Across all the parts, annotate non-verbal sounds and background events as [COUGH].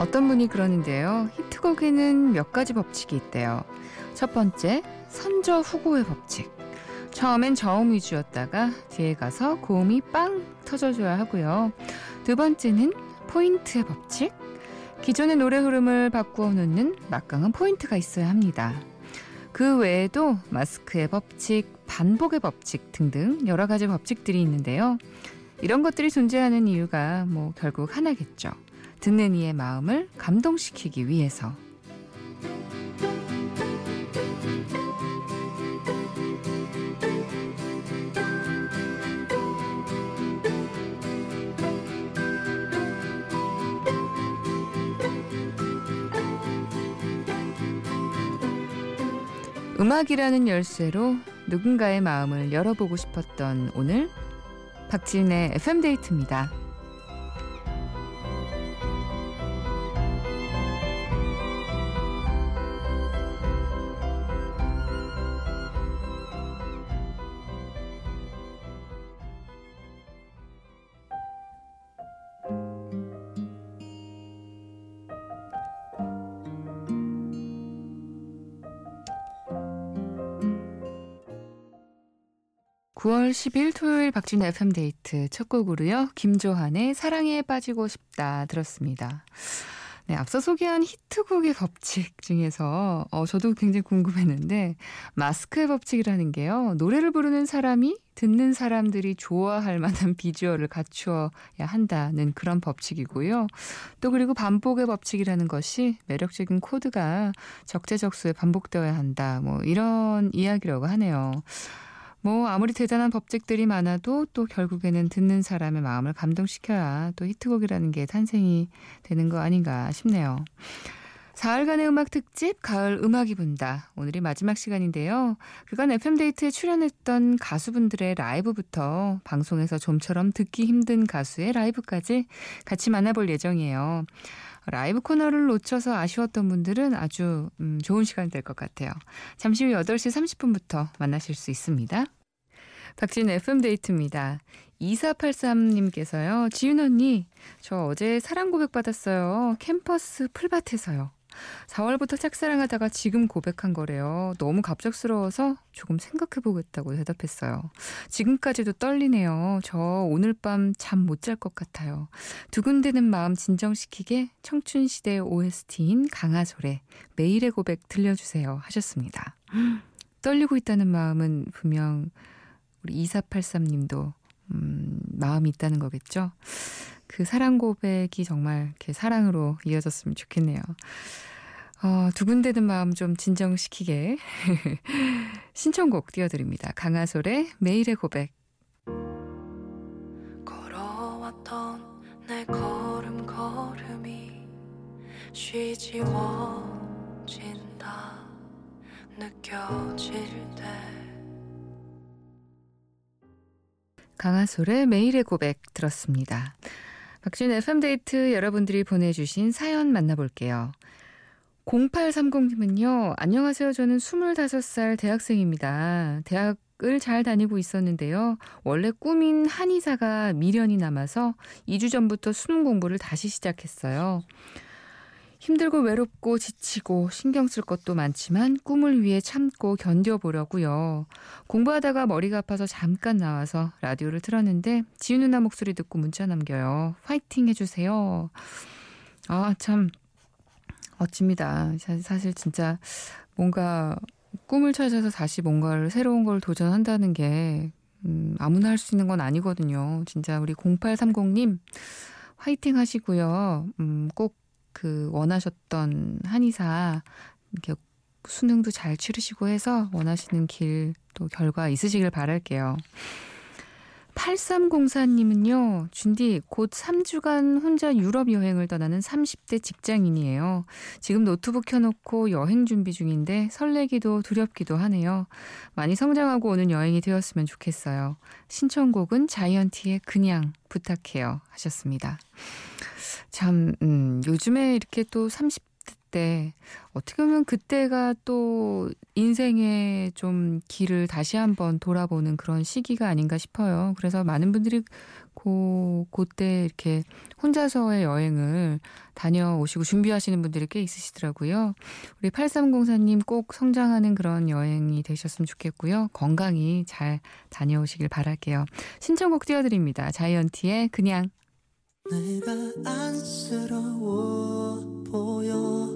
어떤 분이 그러는데요. 히트곡에는 몇 가지 법칙이 있대요. 첫 번째, 선저 후고의 법칙. 처음엔 저음 위주였다가 뒤에 가서 고음이 빵 터져줘야 하고요. 두 번째는 포인트의 법칙. 기존의 노래 흐름을 바꾸어 놓는 막강한 포인트가 있어야 합니다. 그 외에도 마스크의 법칙, 반복의 법칙 등등 여러 가지 법칙들이 있는데요. 이런 것들이 존재하는 이유가 뭐 결국 하나겠죠. 듣는 이의 마음을 감동시키기 위해서. 음악이라는 열쇠로 누군가의 마음을 열어보고 싶었던 오늘 박지은의 FM데이트입니다. 9월 10일 토요일 박진의 FM데이트 첫 곡으로요. 김조한의 사랑에 빠지고 싶다 들었습니다. 네, 앞서 소개한 히트곡의 법칙 중에서 어, 저도 굉장히 궁금했는데 마스크의 법칙이라는 게요. 노래를 부르는 사람이 듣는 사람들이 좋아할 만한 비주얼을 갖추어야 한다는 그런 법칙이고요. 또 그리고 반복의 법칙이라는 것이 매력적인 코드가 적재적소에 반복되어야 한다. 뭐 이런 이야기라고 하네요. 뭐 아무리 대단한 법칙들이 많아도 또 결국에는 듣는 사람의 마음을 감동시켜야 또 히트곡이라는 게 탄생이 되는 거 아닌가 싶네요. 사흘간의 음악 특집 가을 음악이 분다. 오늘이 마지막 시간인데요. 그간 FM데이트에 출연했던 가수분들의 라이브부터 방송에서 좀처럼 듣기 힘든 가수의 라이브까지 같이 만나볼 예정이에요. 라이브 코너를 놓쳐서 아쉬웠던 분들은 아주 음, 좋은 시간이 될 것 같아요. 잠시 후 8시 30분부터 만나실 수 있습니다. 박진 FM데이트입니다. 2483님께서요. 지윤 언니, 저 어제 사랑 고백 받았어요. 캠퍼스 풀밭에서요. 4월부터 짝사랑하다가 지금 고백한 거래요. 너무 갑작스러워서 조금 생각해 보겠다고 대답했어요. 지금까지도 떨리네요. 저 오늘 밤 잠 못 잘 것 같아요. 두근대는 마음 진정시키게 청춘 시대 OST인 강하솔의 매일의 고백 들려주세요 하셨습니다. 떨리고 있다는 마음은 분명 우리 2483님도 음, 마음이 있다는 거겠죠. 그 사랑 고백이 정말 이렇게 사랑으로 이어졌으면 좋겠네요. 어, 두근대는 마음 좀 진정시키게 [LAUGHS] 신청곡 띄워드립니다. 강하솔의 매일의 고백. 걸어왔던 내 걸음걸음이 쉬지워진다 느껴질 때 강하솔의 매일의 고백 들었습니다. 박준 FM데이트 여러분들이 보내주신 사연 만나볼게요. 0830님은요, 안녕하세요. 저는 25살 대학생입니다. 대학을 잘 다니고 있었는데요. 원래 꿈인 한의사가 미련이 남아서 2주 전부터 수능 공부를 다시 시작했어요. 힘들고 외롭고 지치고 신경 쓸 것도 많지만 꿈을 위해 참고 견뎌보려고요. 공부하다가 머리가 아파서 잠깐 나와서 라디오를 틀었는데 지우 누나 목소리 듣고 문자 남겨요. 화이팅 해주세요. 아, 참 멋집니다. 사실 진짜 뭔가 꿈을 찾아서 다시 뭔가를 새로운 걸 도전한다는 게 음, 아무나 할 수 있는 건 아니거든요. 진짜 우리 0830님 화이팅 하시고요. 음, 꼭 그 원하셨던 한의사 이렇게 수능도 잘 치르시고 해서 원하시는 길 또 결과 있으시길 바랄게요. 8304님은요, 준디, 곧 3주간 혼자 유럽 여행을 떠나는 30대 직장인이에요. 지금 노트북 켜놓고 여행 준비 중인데 설레기도 두렵기도 하네요. 많이 성장하고 오는 여행이 되었으면 좋겠어요. 신청곡은 자이언티의 그냥 부탁해요. 하셨습니다. 참, 음, 요즘에 이렇게 또 30, 때 어떻게 보면 그때가 또 인생의 좀 길을 다시 한번 돌아보는 그런 시기가 아닌가 싶어요. 그래서 많은 분들이 고, 그때 이렇게 혼자서의 여행을 다녀오시고 준비하시는 분들이 꽤 있으시더라고요. 우리 8304님 꼭 성장하는 그런 여행이 되셨으면 좋겠고요. 건강히 잘 다녀오시길 바랄게요. 신청곡 띄워드립니다. 자이언티의 그냥 내가 안쓰러워 보여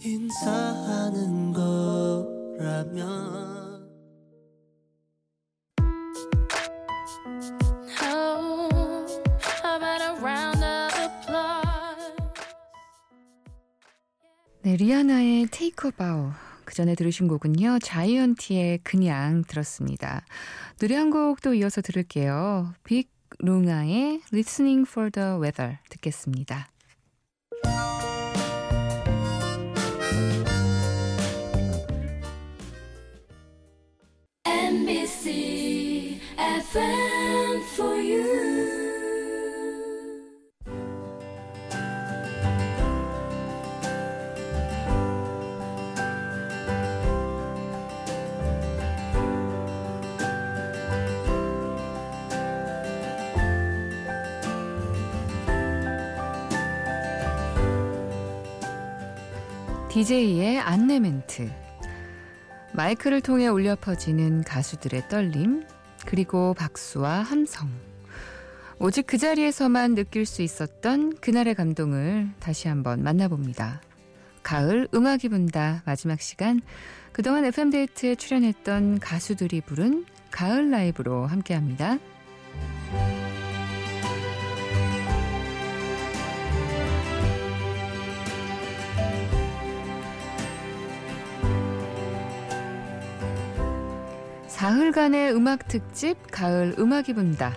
인사하는 거라면 네, 리아나의 Take a Bow. 그 전에 들으신 곡은요, 자이언티의 그냥 들었습니다. 노래 한 곡도 이어서 들을게요. 빅 룽아의 Listening for the Weather 듣겠습니다. DJ의 안내 멘트. 마이크를 통해 울려 퍼지는 가수들의 떨림, 그리고 박수와 함성. 오직 그 자리에서만 느낄 수 있었던 그날의 감동을 다시 한번 만나봅니다. 가을 음악이 분다 마지막 시간. 그동안 FM데이트에 출연했던 가수들이 부른 가을 라이브로 함께 합니다. 사흘간의 음악 특집 가을 음악이 분다.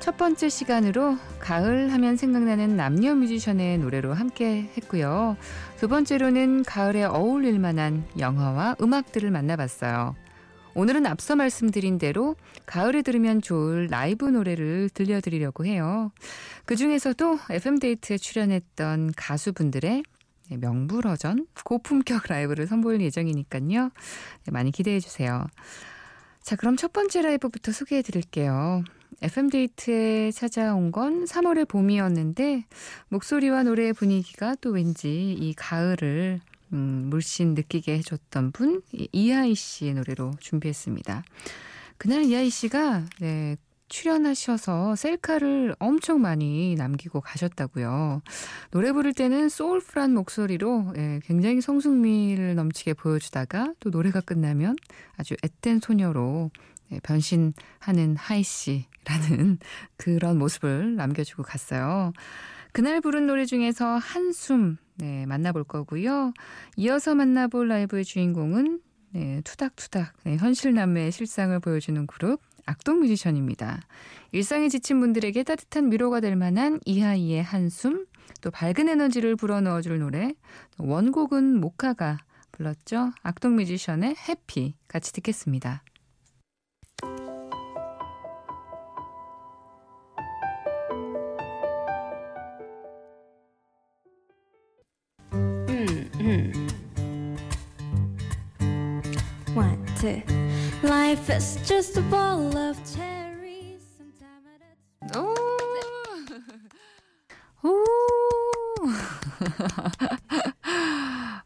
첫 번째 시간으로 가을 하면 생각나는 남녀 뮤지션의 노래로 함께 했고요. 두 번째로는 가을에 어울릴 만한 영화와 음악들을 만나봤어요. 오늘은 앞서 말씀드린 대로 가을에 들으면 좋을 라이브 노래를 들려드리려고 해요. 그 중에서도 FM데이트에 출연했던 가수분들의 명불허전 고품격 라이브를 선보일 예정이니까요. 많이 기대해 주세요. 자, 그럼 첫 번째 라이브부터 소개해 드릴게요. FM데이트에 찾아온 건 3월의 봄이었는데, 목소리와 노래의 분위기가 또 왠지 이 가을을 음, 물씬 느끼게 해줬던 분, 이하이 씨의 노래로 준비했습니다. 그날 이하이 씨가 네, 출연하셔서 셀카를 엄청 많이 남기고 가셨다고요. 노래 부를 때는 소울풀한 목소리로 예, 굉장히 성숙미를 넘치게 보여주다가 또 노래가 끝나면 아주 앳된 소녀로 예, 변신하는 하이 씨라는 [LAUGHS] 그런 모습을 남겨주고 갔어요. 그날 부른 노래 중에서 한숨 네, 만나볼 거고요. 이어서 만나볼 라이브의 주인공은 네, 투닥투닥 네, 현실남매의 실상을 보여주는 그룹 악동 뮤지션입니다. 일상에 지친 분들에게 따뜻한 위로가 될 만한 이하이의 한숨, 또 밝은 에너지를 불어넣어 줄 노래, 원곡은 모카가 불렀죠. 악동 뮤지션의 해피 같이 듣겠습니다. 음, 음. One, two. Life is just a ball of cherries. 오. 오.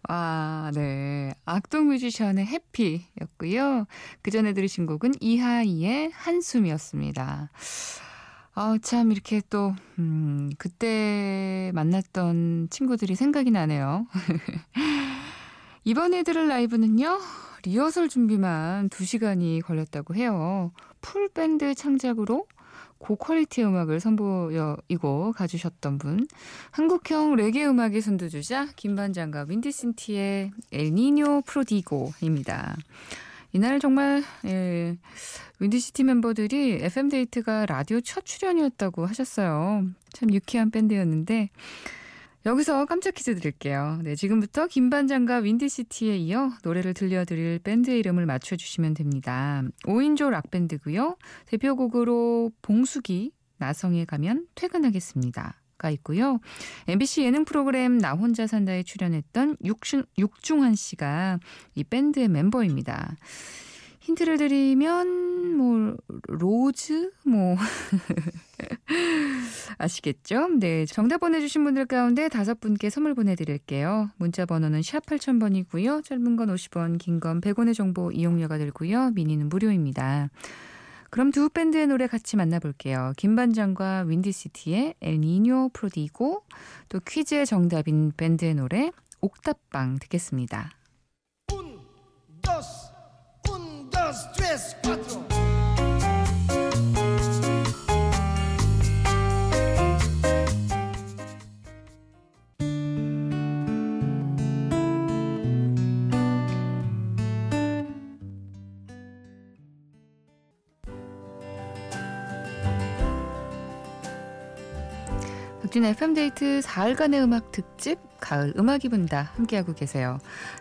아, 네. 악동 뮤지션의 해피였고요. 그 전에 들으신 곡은 이하이의 한숨이었습니다. 아, 참, 이렇게 또, 음, 그때 만났던 친구들이 생각이 나네요. [LAUGHS] 이번에 들을 라이브는요, 리허설 준비만 2시간이 걸렸다고 해요. 풀밴드 창작으로 고퀄리티 음악을 선보이고 가주셨던 분. 한국형 레게 음악의 선두주자 김반장과 윈디시티의 엘니뇨 프로디고입니다. 이날 정말 예, 윈디시티 멤버들이 FM데이트가 라디오 첫 출연이었다고 하셨어요. 참 유쾌한 밴드였는데 여기서 깜짝 퀴즈 드릴게요. 네, 지금부터 김반장과 윈디시티에 이어 노래를 들려드릴 밴드의 이름을 맞춰주시면 됩니다. 5인조 락밴드고요. 대표곡으로 봉숙이, 나성에 가면 퇴근하겠습니다. 가 있고요. MBC 예능 프로그램 나 혼자 산다에 출연했던 육중, 육중한 씨가 이 밴드의 멤버입니다. 힌트를 드리면 뭐 로즈 뭐 [LAUGHS] 아시겠죠? 네, 정답 보내주신 분들 가운데 다섯 분께 선물 보내드릴게요. 문자 번호는 샵 8000번이고요. 짧은 건 50원, 긴 건 100원의 정보 이용료가 들고요. 미니는 무료입니다. 그럼 두 밴드의 노래 같이 만나볼게요. 김반장과 윈디시티의 엘니뇨 프로디고 또 퀴즈의 정답인 밴드의 노래 옥탑방 듣겠습니다. Yes, but 박준의 FM데이트 4일간의 음악 특집 가을 음악이 분다 함께하고 계세요.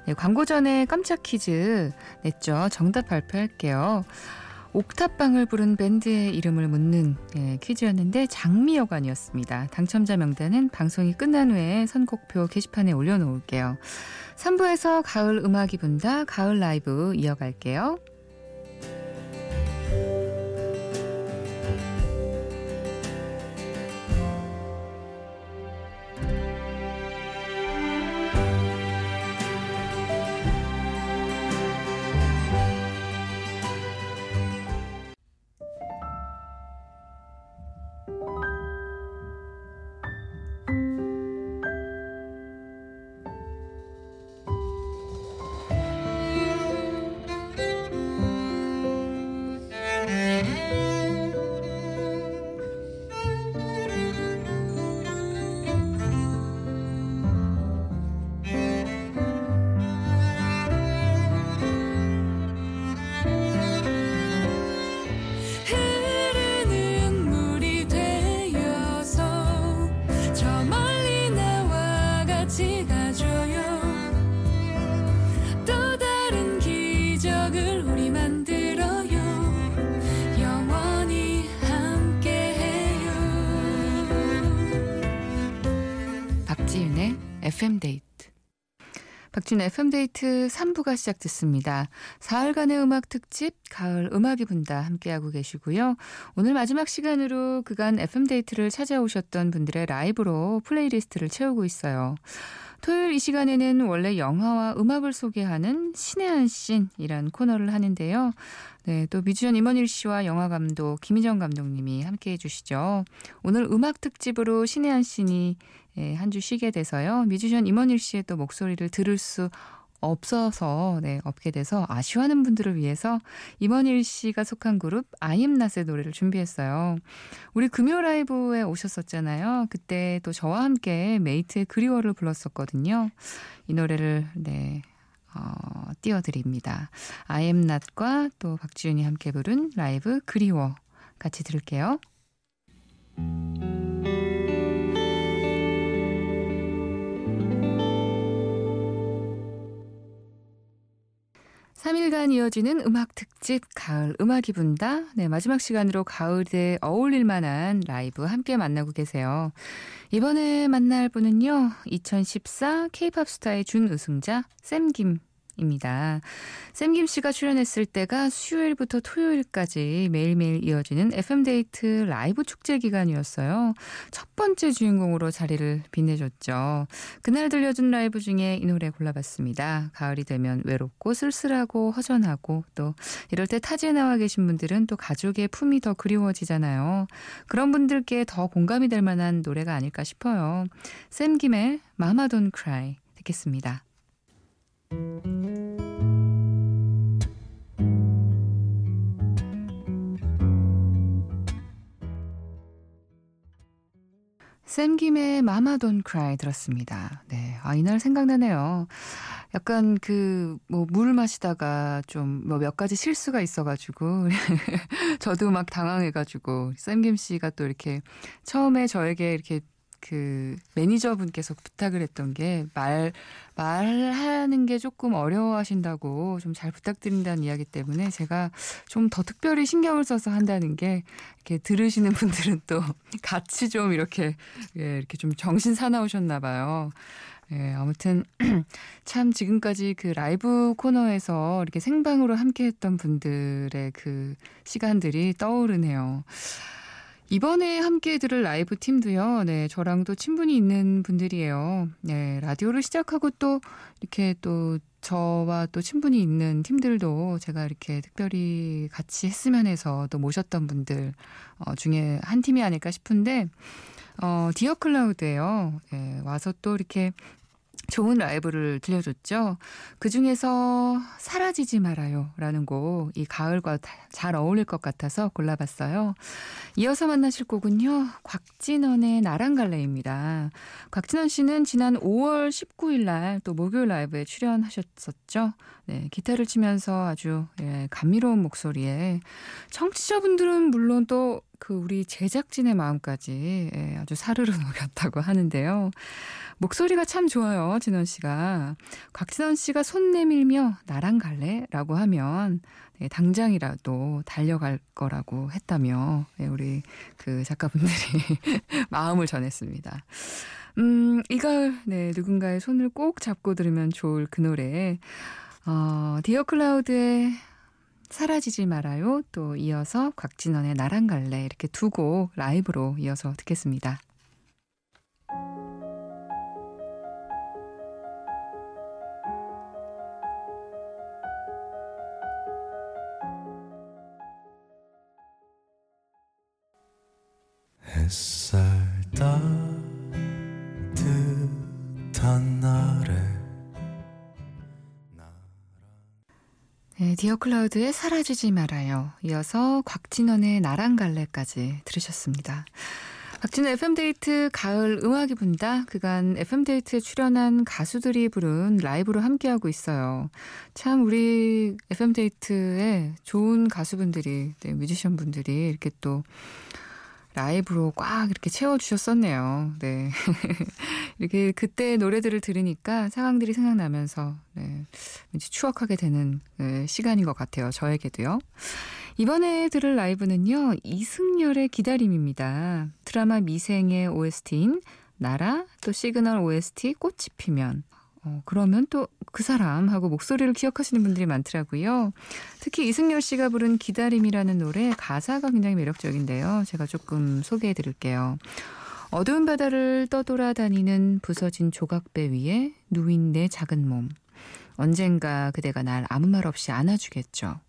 네, 광고 전에 깜짝 퀴즈 냈죠. 정답 발표할게요. 옥탑방을 부른 밴드의 이름을 묻는 네, 퀴즈였는데 장미여관이었습니다. 당첨자 명단은 방송이 끝난 후에 선곡표 게시판에 올려놓을게요. 3부에서 가을 음악이 분다 가을 라이브 이어갈게요. 박지윤의 FM데이트 3부가 시작됐습니다. 4일간의 음악 특집 가을 음악이 분다 함께하고 계시고요. 오늘 마지막 시간으로 그간 FM데이트를 찾아오셨던 분들의 라이브로 플레이리스트를 채우고 있어요. 토요일 이 시간에는 원래 영화와 음악을 소개하는 신의 한 씬이란 코너를 하는데요. 네, 또 뮤지션 임헌일 씨와 영화 감독 김희정 감독님이 함께 해주시죠. 오늘 음악 특집으로 신의 한 씬이 예, 한주 쉬게 돼서요. 뮤지션 임헌일 씨의 또 목소리를 들을 수 없어서 네, 없게 돼서 아쉬워하는 분들을 위해서 임헌일 씨가 속한 그룹 아이엠낫의 노래를 준비했어요. 우리 금요 라이브에 오셨었잖아요. 그때 또 저와 함께 메이트의 그리워를 불렀었거든요. 이 노래를 네 어, 띄워드립니다. 아이엠낫과 또 박지윤이 함께 부른 라이브 그리워 같이 들을게요. 3일간 이어지는 음악 특집 가을 음악이 분다. 네, 마지막 시간으로 가을에 어울릴 만한 라이브 함께 만나고 계세요. 이번에 만날 분은요. 2014 K-팝 스타의 준 우승자 샘김 입니다. 샘김 씨가 출연했을 때가 수요일부터 토요일까지 매일매일 이어지는 FM데이트 라이브 축제 기간이었어요. 첫 번째 주인공으로 자리를 빛내줬죠. 그날 들려준 라이브 중에 이 노래 골라봤습니다. 가을이 되면 외롭고 쓸쓸하고 허전하고 또 이럴 때 타지에 나와 계신 분들은 또 가족의 품이 더 그리워지잖아요. 그런 분들께 더 공감이 될 만한 노래가 아닐까 싶어요. 샘김의 Mama Don't Cry 듣겠습니다. 샘김의 마마 돈 크라이 들었습니다. 네. 아, 이날 생각나네요. 약간 그, 뭐, 물 마시다가 좀, 뭐, 몇 가지 실수가 있어가지고, [LAUGHS] 저도 막 당황해가지고, 샘김 씨가 또 이렇게 처음에 저에게 이렇게 그 매니저분께서 부탁을 했던 게 말, 말하는 게 조금 어려워하신다고 좀 잘 부탁드린다는 이야기 때문에 제가 좀 더 특별히 신경을 써서 한다는 게 이렇게 들으시는 분들은 또 [LAUGHS] 같이 좀 이렇게, 예, 이렇게 좀 정신 사나우셨나 봐요. 예, 아무튼 [CLEARS THROAT] 참 지금까지 그 라이브 코너에서 이렇게 생방으로 함께 했던 분들의 그 시간들이 떠오르네요. 이번에 함께 들을 라이브 팀도요, 네, 저랑도 친분이 있는 분들이에요. 네, 라디오를 시작하고 또 이렇게 또 저와 또 친분이 있는 팀들도 제가 이렇게 특별히 같이 했으면 해서 또 모셨던 분들 어, 중에 한 팀이 아닐까 싶은데, 어, 디어 클라우드예요. 예, 와서 또 이렇게 좋은 라이브를 들려줬죠. 그 중에서 사라지지 말아요 라는 곡, 이 가을과 잘 어울릴 것 같아서 골라봤어요. 이어서 만나실 곡은요, 곽진원의 나랑 갈래입니다. 곽진원 씨는 지난 5월 19일 날 또 목요일 라이브에 출연하셨었죠. 네, 기타를 치면서 아주 예, 감미로운 목소리에 청취자분들은 물론 또 그 우리 제작진의 마음까지 예, 아주 사르르 [LAUGHS] 녹였다고 하는데요. 목소리가 참 좋아요, 진원 씨가. 곽진원 씨가 손 내밀며 나랑 갈래? 라고 하면 네, 당장이라도 달려갈 거라고 했다며 네, 우리 그 작가분들이 [LAUGHS] 마음을 전했습니다. 음, 이 가을, 네, 누군가의 손을 꼭 잡고 들으면 좋을 그 노래. 어, 디어 클라우드의 사라지지 말아요. 또 이어서 곽진원의 나랑 갈래. 이렇게 두 곡 라이브로 이어서 듣겠습니다. 햇살 따 디어 클라우드의 사라지지 말아요. 이어서 곽진언의 나랑 갈래까지 들으셨습니다. 박지윤의 FM데이트 가을 음악이 분다. 그간 FM데이트에 출연한 가수들이 부른 라이브로 함께하고 있어요. 참 우리 FM데이트에 좋은 가수분들이, 네, 뮤지션 분들이 이렇게 또 라이브로 꽉 이렇게 채워주셨었네요. 네. [LAUGHS] 이렇게 그때 노래들을 들으니까 상황들이 생각나면서, 네. 왠지 추억하게 되는 네, 시간인 것 같아요. 저에게도요. 이번에 들을 라이브는요, 이승열의 기다림입니다. 드라마 미생의 OST인 날아, 또 시그널 OST 꽃이 피면, 어, 그러면 또 그 사람하고 목소리를 기억하시는 분들이 많더라고요. 특히 이승열 씨가 부른 기다림이라는 노래 가사가 굉장히 매력적인데요. 제가 조금 소개해 드릴게요. 어두운 바다를 떠돌아다니는 부서진 조각배 위에 누인 내 작은 몸. 언젠가 그대가 날 아무 말 없이 안아주겠죠.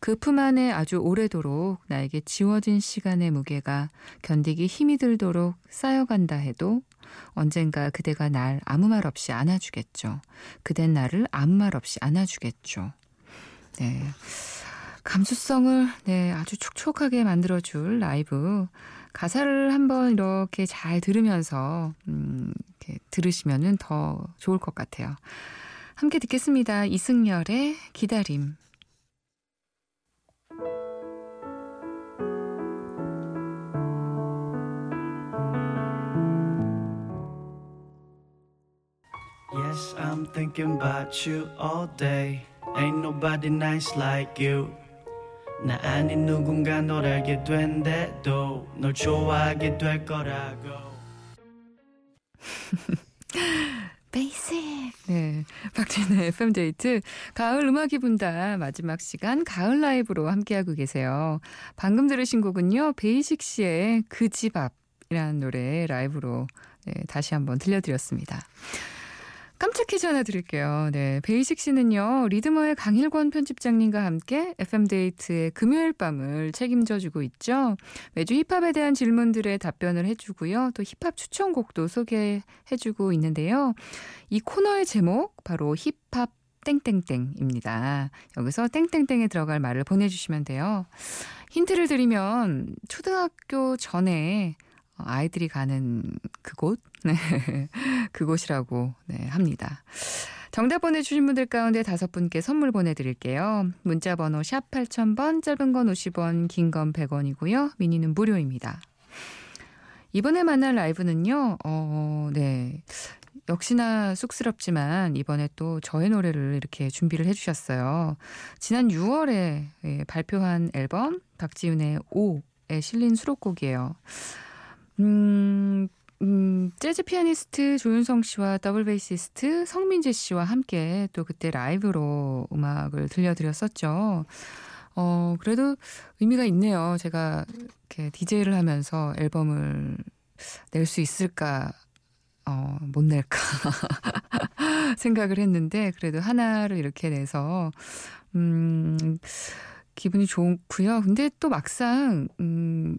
그 품 안에 아주 오래도록 나에게 지워진 시간의 무게가 견디기 힘이 들도록 쌓여간다 해도 언젠가 그대가 날 아무 말 없이 안아주겠죠. 그댄 나를 아무 말 없이 안아주겠죠. 네. 감수성을 네, 아주 촉촉하게 만들어줄 라이브. 가사를 한번 이렇게 잘 들으면서, 음, 이렇게 들으시면은 더 좋을 것 같아요. 함께 듣겠습니다. 이승열의 기다림. Yes, I'm thinking about you all day. Ain't nobody nice like you. 나 아닌 누군가 널 알게 된대도 널 좋아하게 될 거라고. [LAUGHS] 베이식. 네. 박지윤의 FM데이트. 가을 음악이 분다. 마지막 시간 가을 라이브로 함께하고 계세요. 방금 들으신 곡은요. 베이식 씨의 그 집 앞이라는 노래 라이브로 네, 다시 한번 들려드렸습니다. 깜짝 퀴즈 하나 드릴게요. 네. 베이식 씨는요, 리드머의 강일권 편집장님과 함께 FM데이트의 금요일 밤을 책임져 주고 있죠. 매주 힙합에 대한 질문들에 답변을 해주고요. 또 힙합 추천곡도 소개해 주고 있는데요. 이 코너의 제목, 바로 힙합 땡땡땡입니다. 여기서 땡땡땡에 들어갈 말을 보내주시면 돼요. 힌트를 드리면, 초등학교 전에 아이들이 가는 그곳, [LAUGHS] 네. 그곳이라고 네, 합니다. 정답 보내주신 분들 가운데 다섯 분께 선물 보내드릴게요. 문자 번호 샵 8000번, 짧은 건 50원, 긴 건 100원이고요. 미니는 무료입니다. 이번에 만날 라이브는요, 어, 네. 역시나 쑥스럽지만 이번에 또 저의 노래를 이렇게 준비를 해주셨어요. 지난 6월에 예, 발표한 앨범 박지윤의 오에 실린 수록곡이에요. 음, 음, 재즈 피아니스트 조윤성 씨와 더블 베이시스트 성민제 씨와 함께 또 그때 라이브로 음악을 들려드렸었죠. 어, 그래도 의미가 있네요. 제가 이렇게 DJ를 하면서 앨범을 낼 수 있을까, 어, 못 낼까 [LAUGHS] 생각을 했는데, 그래도 하나를 이렇게 내서, 음, 기분이 좋고요. 근데 또 막상, 음,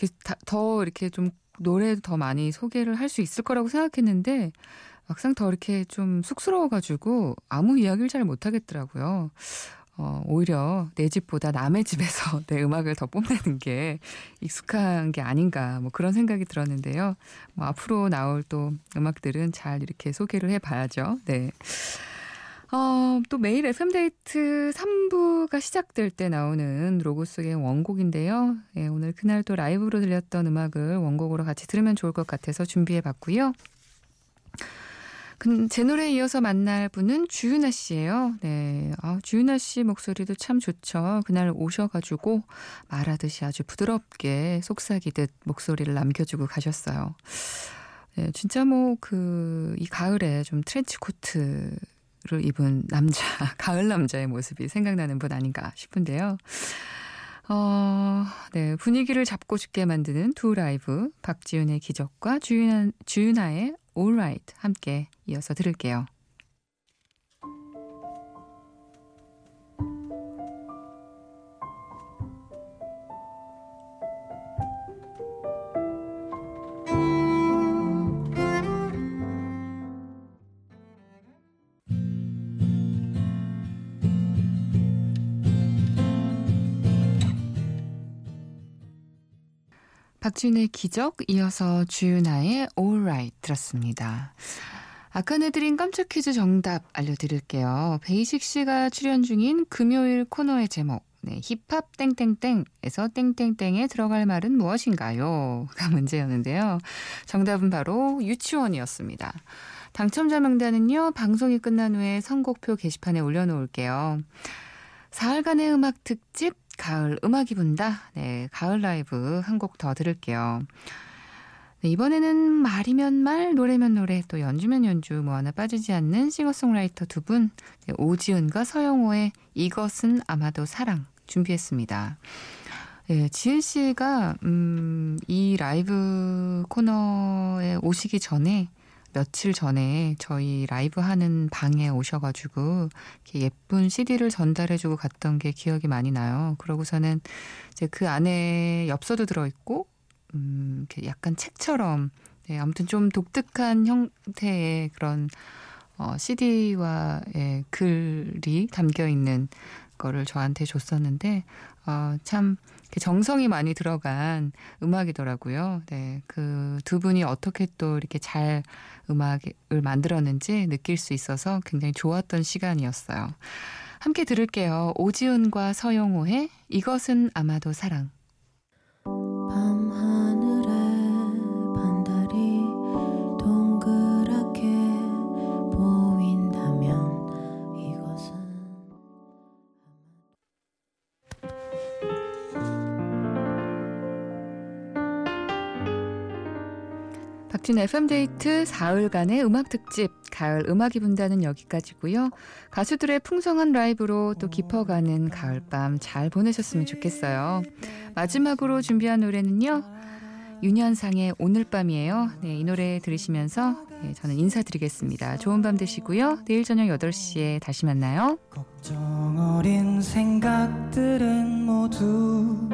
이렇게 다, 더 이렇게 좀 노래도 더 많이 소개를 할 수 있을 거라고 생각했는데 막상 더 이렇게 좀 쑥스러워가지고 아무 이야기를 잘 못하겠더라고요. 어, 오히려 내 집보다 남의 집에서 [LAUGHS] 내 음악을 더 뽐내는 게 익숙한 게 아닌가 뭐 그런 생각이 들었는데요. 뭐 앞으로 나올 또 음악들은 잘 이렇게 소개를 해봐야죠. 네. 어, 또 매일 FM데이트 3부가 시작될 때 나오는 로고 속의 원곡인데요. 예, 오늘 그날 또 라이브로 들렸던 음악을 원곡으로 같이 들으면 좋을 것 같아서 준비해 봤고요. 제 노래에 이어서 만날 분은 주윤아 씨예요. 네, 아, 주윤아 씨 목소리도 참 좋죠. 그날 오셔가지고 말하듯이 아주 부드럽게 속삭이듯 목소리를 남겨주고 가셨어요. 네, 진짜 뭐 그 이 가을에 좀 트렌치 코트 를 입은 남자, [LAUGHS] 가을 남자의 모습이 생각나는 분 아닌가 싶은데요. 어, 네, 분위기를 잡고 싶게 만드는 두 라이브, 박지윤의 기적과 주윤아, 주윤아의 Alright 함께 이어서 들을게요. 박준의 기적 이어서 주윤아의 Alright 들었습니다. 아까 내드린 깜짝 퀴즈 정답 알려드릴게요. 베이식 씨가 출연 중인 금요일 코너의 제목 네, 힙합 땡땡땡에서 땡땡땡에 들어갈 말은 무엇인가요? 가 문제였는데요. 정답은 바로 유치원이었습니다. 당첨자 명단은요, 방송이 끝난 후에 선곡표 게시판에 올려놓을게요. 사흘간의 음악 특집 가을 음악이 분다. 네, 가을 라이브 한 곡 더 들을게요. 네, 이번에는 말이면 말, 노래면 노래, 또 연주면 연주 뭐 하나 빠지지 않는 싱어송라이터 두 분, 네, 오지은과 서영호의 이것은 아마도 사랑 준비했습니다. 네, 지은 씨가 음, 이 라이브 코너에 오시기 전에 며칠 전에 저희 라이브 하는 방에 오셔가지고 예쁜 CD를 전달해주고 갔던 게 기억이 많이 나요. 그러고서는 이제 그 안에 엽서도 들어있고, 음, 약간 책처럼, 네, 아무튼 좀 독특한 형태의 그런 어, CD와 예, 글이 담겨 있는 거를 저한테 줬었는데, 어, 참 정성이 많이 들어간 음악이더라고요. 네, 그 두 분이 어떻게 또 이렇게 잘 음악을 만들었는지 느낄 수 있어서 굉장히 좋았던 시간이었어요. 함께 들을게요. 오지훈과 서영호의 이것은 아마도 사랑. 박진 FM데이트 사흘간의 음악 특집 가을 음악이 분다는 여기까지고요. 가수들의 풍성한 라이브로 또 깊어가는 가을밤 잘 보내셨으면 좋겠어요. 마지막으로 준비한 노래는요. 윤현상의 오늘 밤이에요. 네, 이 노래 들으시면서 네, 저는 인사드리겠습니다. 좋은 밤 되시고요. 내일 저녁 8시에 다시 만나요. 걱정 어린 생각들은 모두